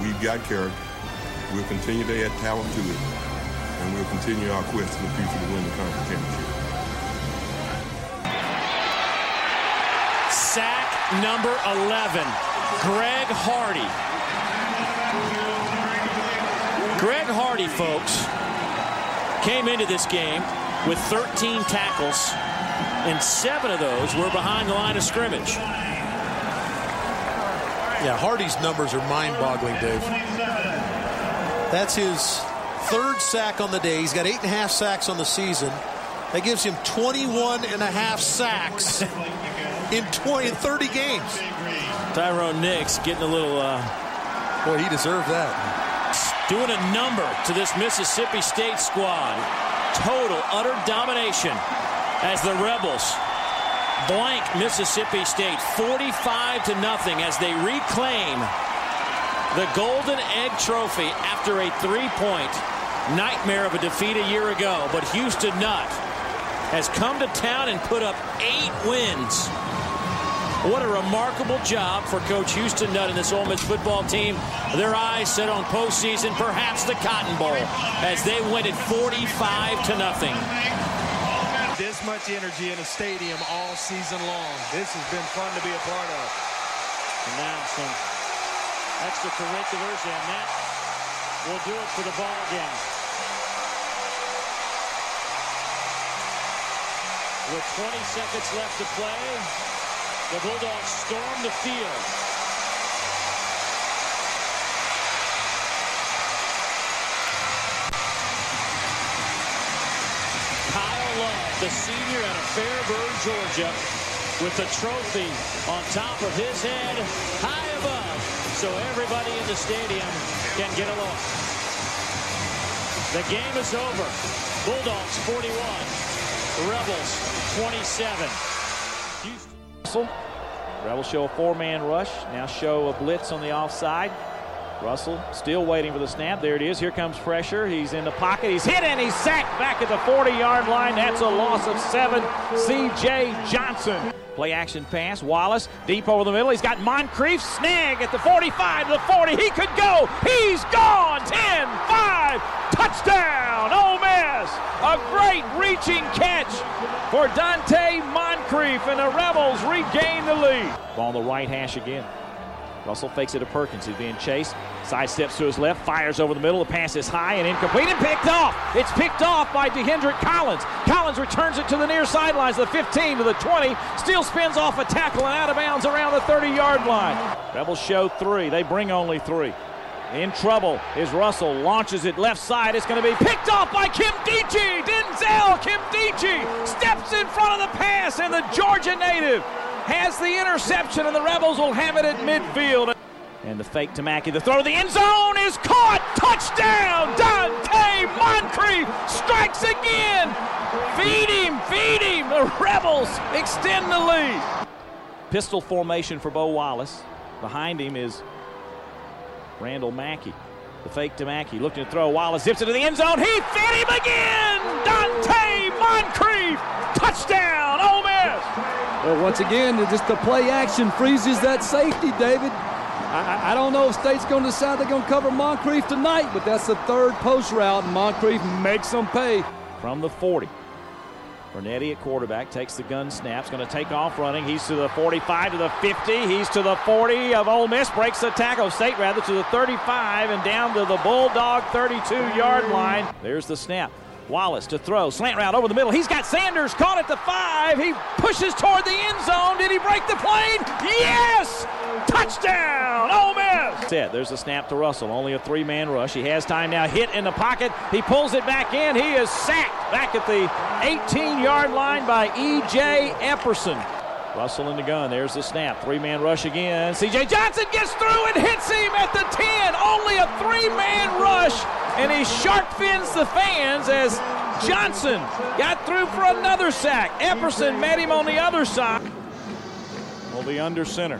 Speaker 23: We've got character. We'll continue to add talent to it, and we'll continue our quest in the future to win the conference championship.
Speaker 24: Sack number 11, Greg Hardy. Greg Hardy, folks, came into this game with 13 tackles, and seven of those were behind the line of scrimmage.
Speaker 25: Yeah, Hardy's numbers are mind-boggling, Dave. That's his third sack on the day. He's got eight and a half sacks on the season. That gives him 21 and a half sacks in 20 30 games.
Speaker 24: Tyrone Nix getting a little. Uh,
Speaker 25: Boy, he deserved that.
Speaker 24: Doing a number to this Mississippi State squad. Total, utter domination as the Rebels blank Mississippi State 45 to nothing as they reclaim the Golden Egg Trophy after a three-point nightmare of a defeat a year ago. But Houston Nutt has come to town and put up eight wins
Speaker 26: What a remarkable job for Coach Houston Nutt and this Ole Miss football team. Their eyes set on postseason, perhaps the Cotton Bowl, as they win it 45 to nothing.
Speaker 24: This much energy in a stadium all season long. This has been fun to be a part of.
Speaker 26: And now some extracurriculars, and that will do it for the ball game. With 20 seconds left to play, the Bulldogs storm the field. Kyle Love, the senior out of Fairburn, Georgia, with the trophy on top of his head, high above, so everybody in the stadium can get a look. The game is over. Bulldogs 41, Rebels 27.
Speaker 22: Russell. Rebels show a four-man rush. Now show a blitz on the offside. Russell still waiting for the snap. There it is. Here comes pressure. He's in the pocket. He's hit and he's sacked back at the 40-yard line. That's a loss of seven. C.J. Johnson. Play action pass. Wallace deep over the middle. He's got Moncrief snag at the 45 to the 40. He could go. He's gone. 10, 5. Touchdown. Ole Miss. A great reaching catch for Donte Moncrief, and the Rebels regain the lead. Ball on the right hash again. Russell fakes it to Perkins. He's being chased. Side steps to his left, fires over the middle. The pass is high and incomplete and picked off. It's picked off by DeHendrick Collins. Collins returns it to the near sidelines, the 15 to the 20. Still spins off a tackle and out of bounds around the 30 yard line. Rebels show three. They bring only three. In trouble is Russell. Launches it left side. It's going to be picked off by Kim Dichie. Denzel Kim Dichie steps in front of the pass, and the Georgia native has the interception, and the Rebels will have it at midfield. And the fake to Mackey. The throw to the end zone is caught. Touchdown! Donte Moncrief strikes again. Feed him, feed him. The Rebels extend the lead. Pistol formation for Bo Wallace. Behind him is Randall Mackey. The fake to Mackey, looking to throw. Wallace zips it to the end zone. He fed him again. Donte Moncrief, touchdown, Ole Miss.
Speaker 15: Well, once again, just the play action freezes that safety, David. I, I don't know if State's going to decide they're going to cover Moncrief tonight, but that's the third post route, and Moncrief makes them pay.
Speaker 22: From the 40. Bernetti at quarterback takes the gun snaps, going to take off running. He's to the 45 to the 50. He's to the 40 of Ole Miss, breaks the tackle, State rather, to the 35 and down to the Bulldog 32 yard line. There's the snap. Wallace to throw, slant route over the middle. He's got Sanders caught at the five. He pushes toward the end zone. Did he break the plane? Yes! Touchdown, Ole Miss! Set. There's the snap to Russell. Only a three-man rush. He has time now. Hit in the pocket. He pulls it back in. He is sacked back at the 18-yard line by E.J. Epperson. Russell in the gun. There's the snap. Three-man rush again. C.J. Johnson gets through and hits him at the 10. Only a three-man rush, and he shark fins the fans as Johnson got through for another sack. Epperson met him on the other side. Will be under center.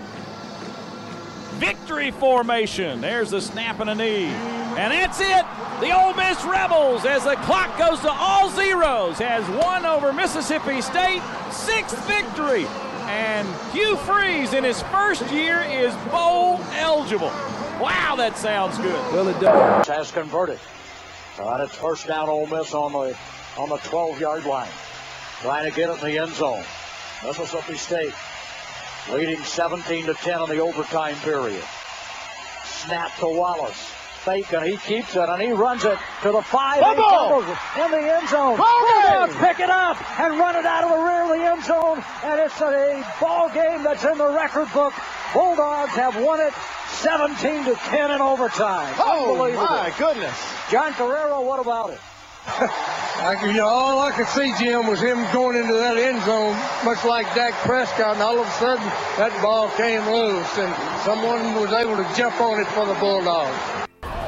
Speaker 22: Victory formation. There's the snap and a knee. And that's it. The Ole Miss Rebels, as the clock goes to all zeros, has won over Mississippi State. Sixth victory. And Hugh Freeze in his first year is bowl eligible. Wow, that sounds good.
Speaker 15: Well, it does.
Speaker 27: Has converted. All right, it's first down Ole Miss on the on the 12-yard line. Trying to get it in the end zone. Mississippi State leading 17 to 10 in the overtime period. Snap to Wallace. Fake and he keeps it and he runs it to the five. and he
Speaker 28: Bubble!
Speaker 27: it in the end zone.
Speaker 28: Ball
Speaker 27: Bulldogs pick it up and run it out of the rear of the end zone. And it's a ball game that's in the record book. Bulldogs have won it 17 to 10 in overtime.
Speaker 13: Oh,
Speaker 27: Unbelievable.
Speaker 13: my goodness.
Speaker 27: John Correro, what about it?
Speaker 13: I, could- you know, all I could see, Jim, was him going into that end zone, much like Dak Prescott, and all of a sudden that ball came loose, and someone was able to jump on it for the Bulldogs.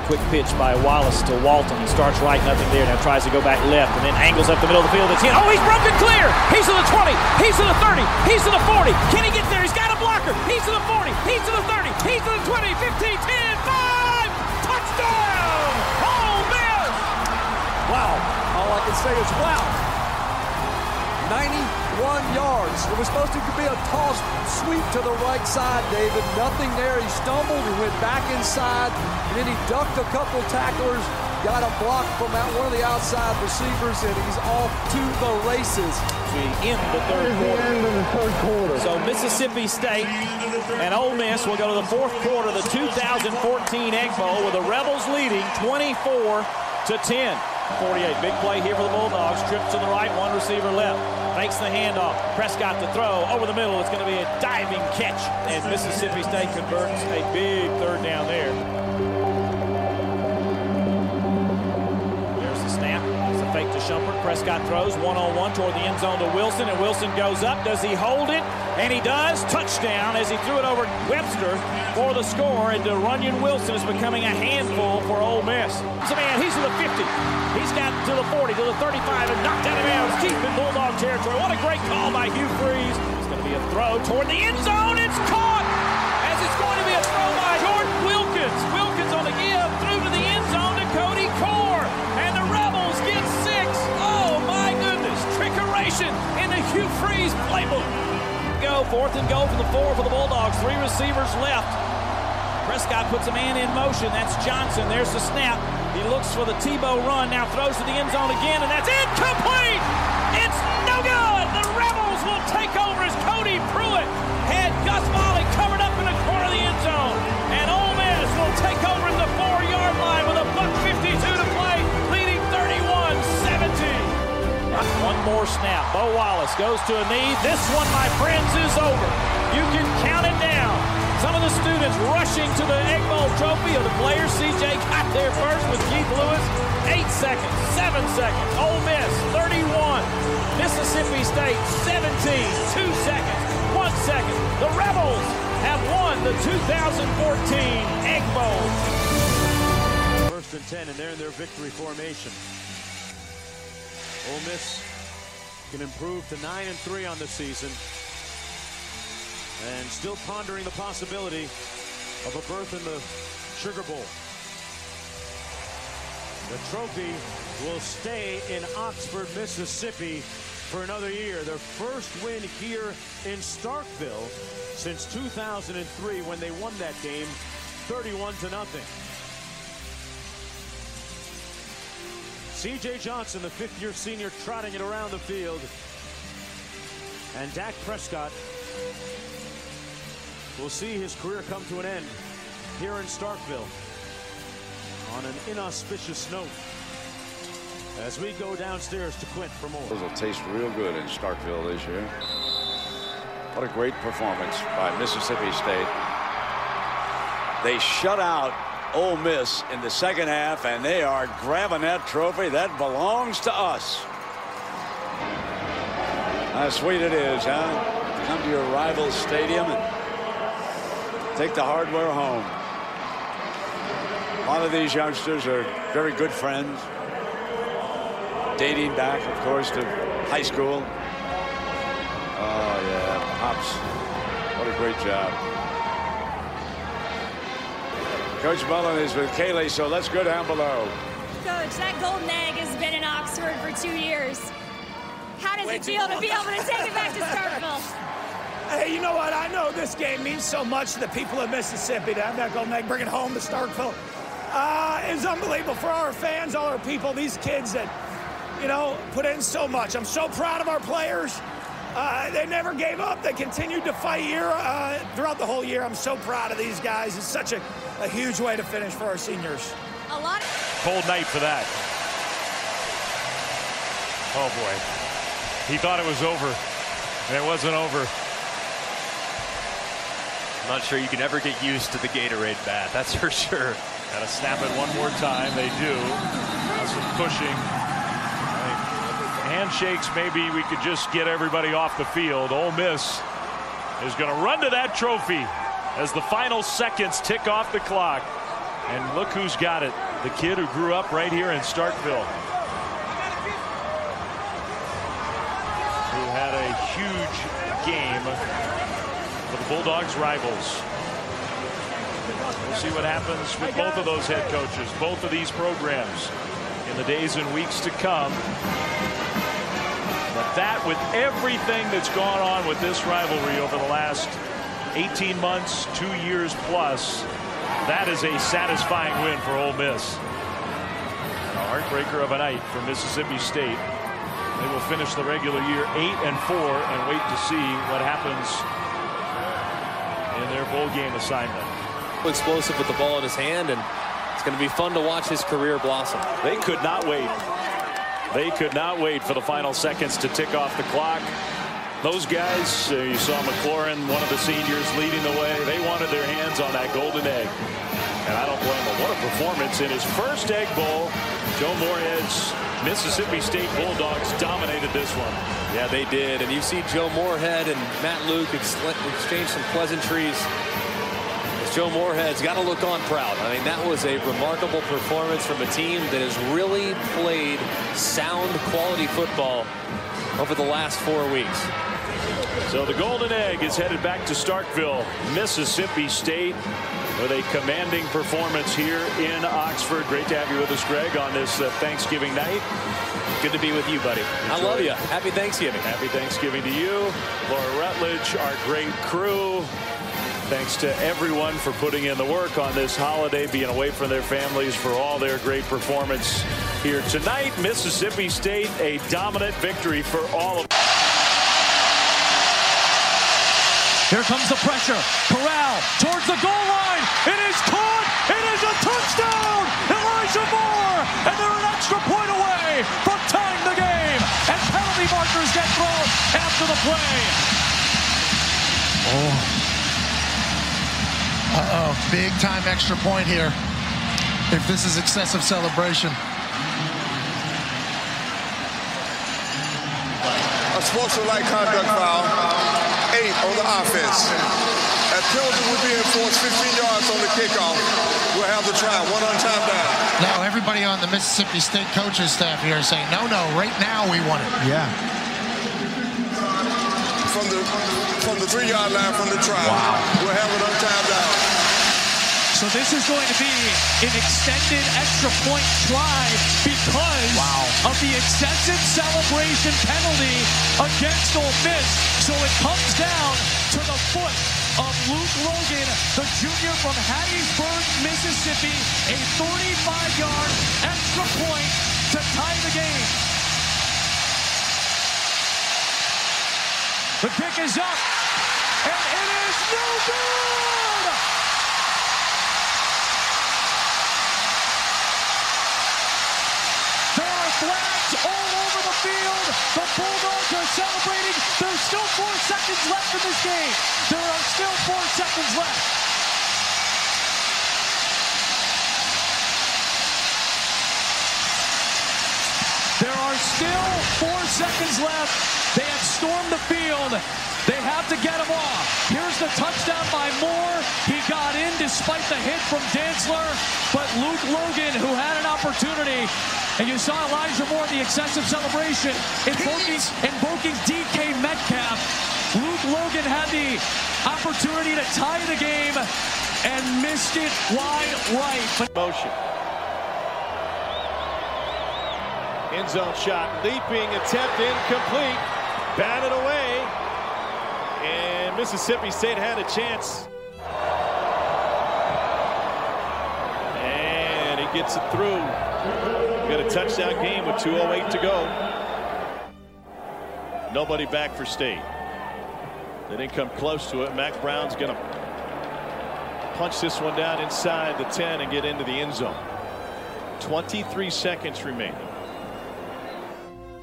Speaker 22: Quick pitch by Wallace to Walton. He starts right, nothing there. Now tries to go back left and then angles up the middle of the field. It's in. Oh, he's broken clear. He's to the 20. He's to the 30. He's to the 40. Can he get there? He's got a blocker. He's to the 40. He's to the 30. He's to the 20, 15, 10, 5. Touchdown! Ole Miss!
Speaker 15: Wow. All I can say is wow. 90 one yards. It was supposed to be a toss sweep to the right side, David. Nothing there. He stumbled and went back inside, and then he ducked a couple tacklers, got a block from out one of the outside receivers, and he's off to the races.
Speaker 22: We end the third quarter. end of the third quarter. So Mississippi State and Ole Miss will go to the fourth quarter of the 2014 Egg Bowl with the Rebels leading 24 to 10. 48. Big play here for the Bulldogs. Trip to the right, one receiver left. Makes the handoff. Prescott to throw over the middle. It's going to be a diving catch. And Mississippi State converts a big third down there. Shumpert. Prescott throws one-on-one toward the end zone to Wilson, and Wilson goes up. Does he hold it? And he does. Touchdown as he threw it over Webster for the score. And Runyon Wilson is becoming a handful for Ole Miss. So man, he's to the 50. He's got to the 40, to the 35, and knocked out of bounds deep in Bulldog territory. What a great call by Hugh Freeze. It's going to be a throw toward the end zone. It's caught as it's going to be a throw by Jordan Wilkins. Wilkins Freeze playbook. Go fourth and goal for the four for the Bulldogs. Three receivers left. Prescott puts a man in motion. That's Johnson. There's the snap. He looks for the Tebow run. Now throws to the end zone again, and that's incomplete. It's no good. The Rebels will take over as Cody Prewitt One more snap. Bo Wallace goes to a knee. This one, my friends, is over. You can count it down. Some of the students rushing to the Egg Bowl trophy of the players. CJ got there first with Keith Lewis. Eight seconds, seven seconds. Ole Miss, 31. Mississippi State, 17. Two seconds, one second. The Rebels have won the 2014 Egg Bowl.
Speaker 24: First and 10, and they're in their victory formation. Ole Miss can improve to 9 and 3 on the season and still pondering the possibility of a berth in the Sugar Bowl. The trophy will stay in Oxford, Mississippi for another year. Their first win here in Starkville since 2003 when they won that game 31 to nothing. C.J. Johnson, the fifth-year senior, trotting it around the field. And Dak Prescott will see his career come to an end here in Starkville on an inauspicious note as we go downstairs to Quint for more.
Speaker 29: Those will taste real good in Starkville this year. What a great performance by Mississippi State. They shut out Ole Miss in the second half, and they are grabbing that trophy. That belongs to us. How sweet it is, huh? Come to your rival's stadium and take the hardware home. A lot of these youngsters are very good friends, dating back, of course, to high school. Oh, yeah, Hops, what a great job. Coach Mullen is with Kaylee, so let's go down below.
Speaker 30: Coach, that golden egg has been in Oxford for two years. How does it feel to be able to take it back to Starkville?
Speaker 31: Hey, you know what? I know this game means so much to the people of Mississippi to have that golden egg, bring it home to Starkville. Uh, it's unbelievable for our fans, all our people, these kids that, you know, put in so much. I'm so proud of our players. Uh, they never gave up. They continued to fight year uh, throughout the whole year. I'm so proud of these guys. It's such a, a huge way to finish for our seniors.
Speaker 30: A lot.
Speaker 20: Of- Cold night for that. Oh boy. He thought it was over, and it wasn't over.
Speaker 32: I'm not sure you can ever get used to the Gatorade bath, that's for sure.
Speaker 20: Got to snap it one more time. They do. That's some pushing. Handshakes, maybe we could just get everybody off the field. Ole Miss is going to run to that trophy as the final seconds tick off the clock. And look who's got it. The kid who grew up right here in Starkville. Who had a huge game for the Bulldogs rivals. We'll see what happens with both of those head coaches, both of these programs in the days and weeks to come. But
Speaker 24: that with everything that's gone on with this rivalry over the last 18 months, two years plus, that is a satisfying win for Ole Miss. And a heartbreaker of a night for Mississippi State. They will finish the regular year 8 and 4 and wait to see what happens in their bowl game assignment.
Speaker 33: Explosive with the ball in his hand, and it's going to be fun to watch his career blossom.
Speaker 24: They could not wait. They could not wait for the final seconds to tick off the clock. Those guys, uh, you saw McLaurin, one of the seniors, leading the way. They wanted their hands on that golden egg. And I don't blame them. What a performance in his first Egg Bowl. Joe Moorhead's Mississippi State Bulldogs dominated this one.
Speaker 33: Yeah, they did. And you see Joe Moorhead and Matt Luke ex exchange some pleasantries. Joe Moorhead's got to look on proud. I mean, that was a remarkable performance from a team that has really played sound quality football over the last four weeks.
Speaker 24: So the Golden Egg is headed back to Starkville, Mississippi State with a commanding performance here in Oxford. Great to have you with us, Greg, on this uh, Thanksgiving night.
Speaker 33: Good to be with you, buddy. Enjoy I love you. Happy Thanksgiving.
Speaker 24: Happy Thanksgiving to you, Laura Rutledge, our great crew. Thanks to everyone for putting in the work on this holiday, being away from their families for all their great performance here tonight. Mississippi State, a dominant victory for all of
Speaker 28: Here comes the pressure. Corral towards the goal line. It is caught. It is a touchdown. Elijah Moore. And they're an extra point away from tying the game. And penalty markers get thrown after the play.
Speaker 34: Oh. Uh-oh. Big time extra point here. If this is excessive celebration.
Speaker 35: A sportsmanlike conduct foul. Eight on the offense. That penalty will be enforced 15 yards on the kickoff. We'll have the try. One on time down.
Speaker 34: Now everybody on the Mississippi State coaches staff here is saying, no, no, right now we want it.
Speaker 35: Yeah. From the from the three yard line from the try. Wow. We'll have it on time down.
Speaker 28: So this is going to be an extended extra point try because of the excessive celebration penalty against Ole Miss. So it comes down to the foot of Luke Logan, the junior from Hattiesburg, Mississippi, a 35-yard extra point to tie the game. The kick is up, and it is no good! There are flags all over the field. The Bulldogs are celebrating. There's still four seconds left in this game. There are still four seconds left. There are still four seconds left. They have stormed the field. They have to get him off. Here's the touchdown by Moore. He got in despite the hit from Dantzler. But Luke Logan, who had an opportunity, and you saw Elijah Moore, the excessive celebration, invoking, invoking DK Metcalf. Luke Logan had the opportunity to tie the game and missed it wide right.
Speaker 24: Motion. End zone shot, leaping attempt incomplete, batted away, and Mississippi State had a chance. And he gets it through. Got a touchdown game with 2.08 to go. Nobody back for State. They didn't come close to it. Mac Brown's going to punch this one down inside the 10 and get into the end zone. 23 seconds remaining.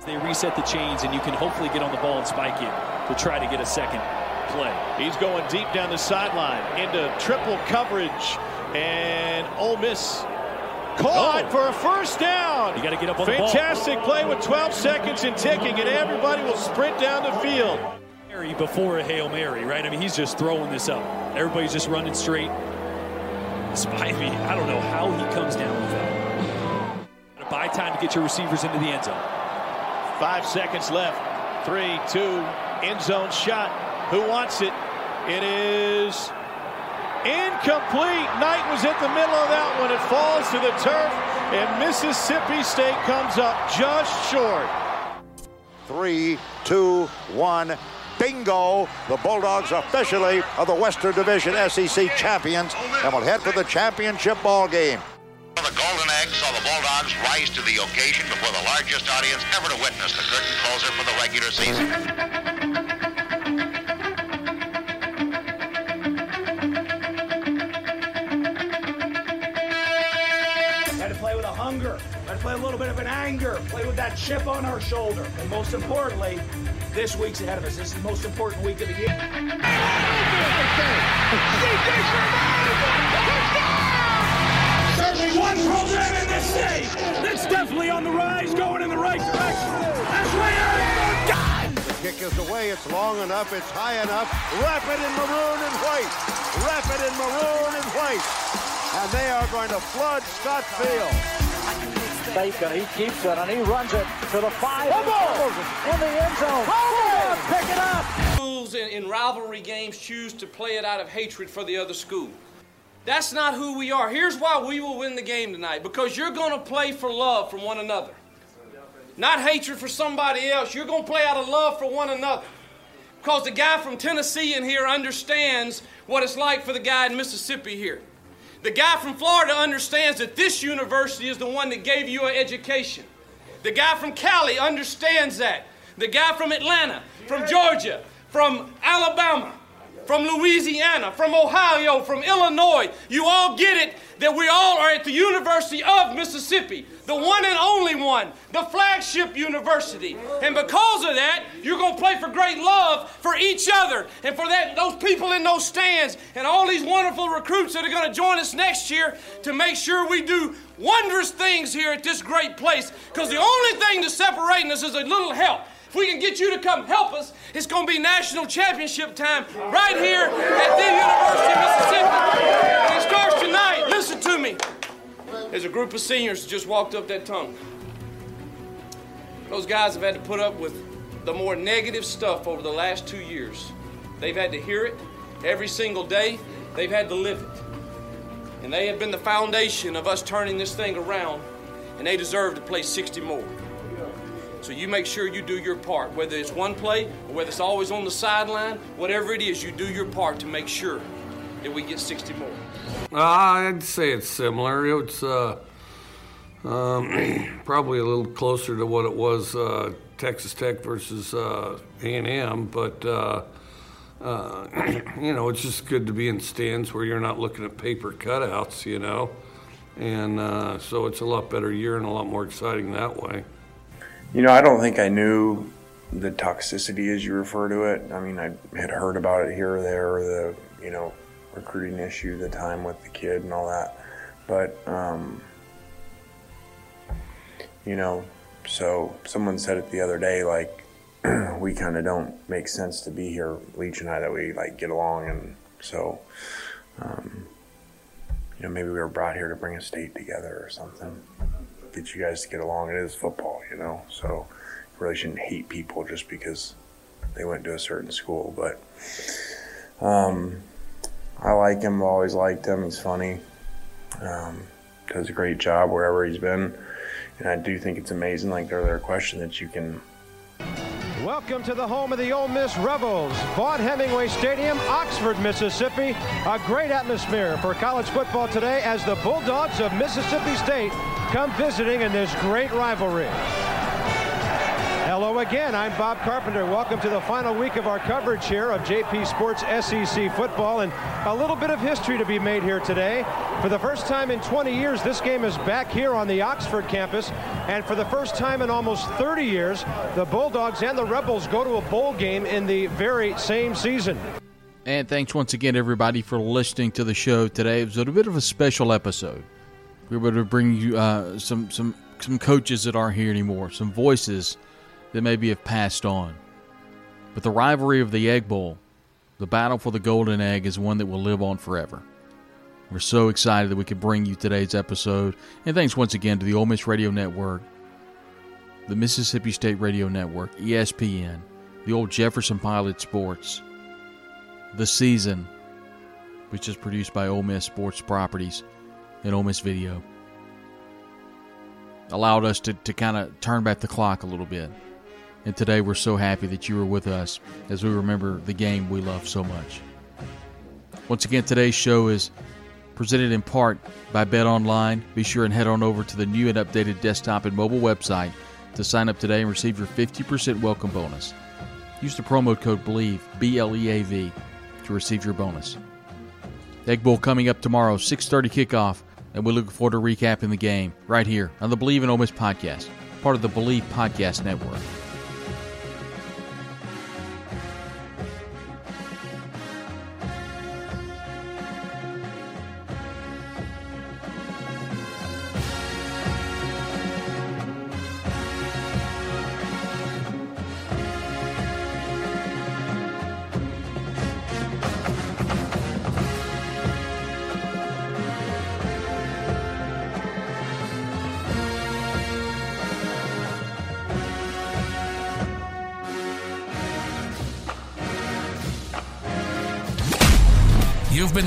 Speaker 36: They reset the chains, and you can hopefully get on the ball and spike it to try to get a second play.
Speaker 24: He's going deep down the sideline into triple coverage, and Ole Miss caught
Speaker 36: Oh.
Speaker 24: for a first down.
Speaker 36: You got to get up on the ball.
Speaker 24: Fantastic play with 12 seconds and ticking, and everybody will sprint down the field.
Speaker 36: Mary Before a Hail Mary, right? I mean, he's just throwing this up. Everybody's just running straight. Despite me, I don't know how he comes down with that. Buy time to get your receivers into the end zone.
Speaker 24: Five seconds left. Three, two, end zone shot. Who wants it? It is incomplete. Knight was at the middle of that one. It falls to the turf, and Mississippi State comes up just short.
Speaker 6: three, two, one. Bingo! The Bulldogs officially are the Western Division SEC champions and will head for the championship ball game.
Speaker 37: The Golden Eggs saw the Bulldogs rise to the occasion before the largest audience ever to witness the curtain closer for the regular season.
Speaker 31: Had to play with a hunger. Had to play a little bit of an anger. Play with that chip on our shoulder. And most importantly, this week's ahead of us. This is the most important week of the year. Certainly one program in this state that's definitely on the rise, going in the right direction. That's right, Eric Gun!
Speaker 6: The kick is away. It's long enough. It's high enough. Wrap it in maroon and white. Wrap it in maroon and white. And they are going to flood Scott Field.
Speaker 27: Bacon, he keeps it and he runs it to the five.
Speaker 38: Come!
Speaker 27: In the end zone. Bulldogs pick it up.
Speaker 39: Schools in, in rivalry games choose to play it out of hatred for the other school. That's not who we are. Here's why we will win the game tonight because you're going to play for love from one another, not hatred for somebody else. You're going to play out of love for one another. Because the guy from Tennessee in here understands what it's like for the guy in Mississippi here. The guy from Florida understands that this university is the one that gave you an education. The guy from Cali understands that. The guy from Atlanta, from Georgia, from Alabama, from Louisiana, from Ohio, from Illinois, you all get it that we all are at the University of Mississippi, the one and only one, the flagship university. And because of that, you're going to play for great love for each other and for that those people in those stands and all these wonderful recruits that are going to join us next year to make sure we do wondrous things here at this great place. Because the only thing that's separating us is a little help. We can get you to come help us, it's going to be national championship time right here at the University of Mississippi. And it starts tonight. Listen to me. There's a group of seniors that just walked up that tunnel. Those guys have had to put up with the more negative stuff over the last two years. They've had to hear it every single day. They've had to live it. And they have been the foundation of us turning this thing around, and they deserve to play 60 more. So you make sure you do your part, whether it's one play or whether it's always on the sideline, whatever it is, you do your part to make sure that we get 60 more.
Speaker 40: I'd say it's similar. It's uh, um, probably a little closer to what it was uh, Texas Tech versus uh, A&M, but uh, uh, you know it's just good to be in stands where you're not looking at paper cutouts, you know, and so it's a lot better year and a lot more exciting that way.
Speaker 41: You know, I don't think I knew the toxicity as you refer to it. I mean, I had heard about it here or there, the, you know, recruiting issue, the time with the kid and all that. But, um, you know, so someone said it the other day, like, we kind of don't make sense to be here, Leach and I, that we, like, get along. And so, um, you know, maybe we were brought here to bring a state together or something get you guys to get along. It is football, you know, so you really shouldn't hate people just because they went to a certain school. But um, I like him. Always liked him. He's funny. Um, does a great job wherever he's been, and I do think it's amazing. Like the earlier question that you can.
Speaker 12: Welcome to the home of the Ole Miss Rebels, Vaught Hemingway Stadium, Oxford, Mississippi. A great atmosphere for college football today as the Bulldogs of Mississippi State come visiting in this great rivalry. Hello again, I'm Bob Carpenter. Welcome to the final week of our coverage here of JP Sports SEC football and a little bit of history to be made here today. For the first time in 20 years, this game is back here on the Oxford campus, and for the first time in almost 30 years, the Bulldogs and the Rebels go to a bowl game in the very same season.
Speaker 2: And thanks once again, everybody, for listening to the show today. It was a bit of a special episode. We were able to bring you uh, some some some coaches that aren't here anymore, some voices that maybe have passed on. But the rivalry of the Egg Bowl, the battle for the golden egg, is one that will live on forever. We're so excited that we could bring you today's episode. And thanks once again to the Ole Miss Radio Network, the Mississippi State Radio Network, ESPN, the old Jefferson Pilot Sports, The Season, which is produced by Ole Miss Sports Properties and Ole Miss Video. Allowed us to, to kind of turn back the clock a little bit And today we're so happy that you were with us as we remember the game we love so much. Once again, today's show is presented in part by Bet Online. Be sure and head on over to the new and updated desktop and mobile website to sign up today and receive your 50% welcome bonus. Use the promo code BLEAV, B L E A V, to receive your bonus. Egg Bowl coming up tomorrow, 6:30 kickoff, and we look forward to recapping the game right here on the Bleav in Ole Miss podcast, part of the Bleav Podcast Network.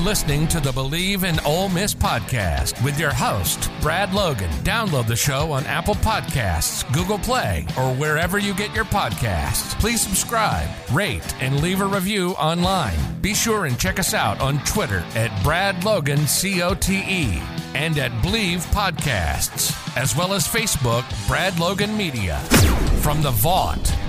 Speaker 1: Listening to the Bleav in Ole Miss podcast with your host, Brad Logan. Download the show on Apple Podcasts, Google Play, or wherever you get your podcasts. Please subscribe, rate, and leave a review online. Be sure and check us out on Twitter at Brad Logan COTE and at Bleav Podcasts, as well as Facebook, Brad Logan Media. From the Vaught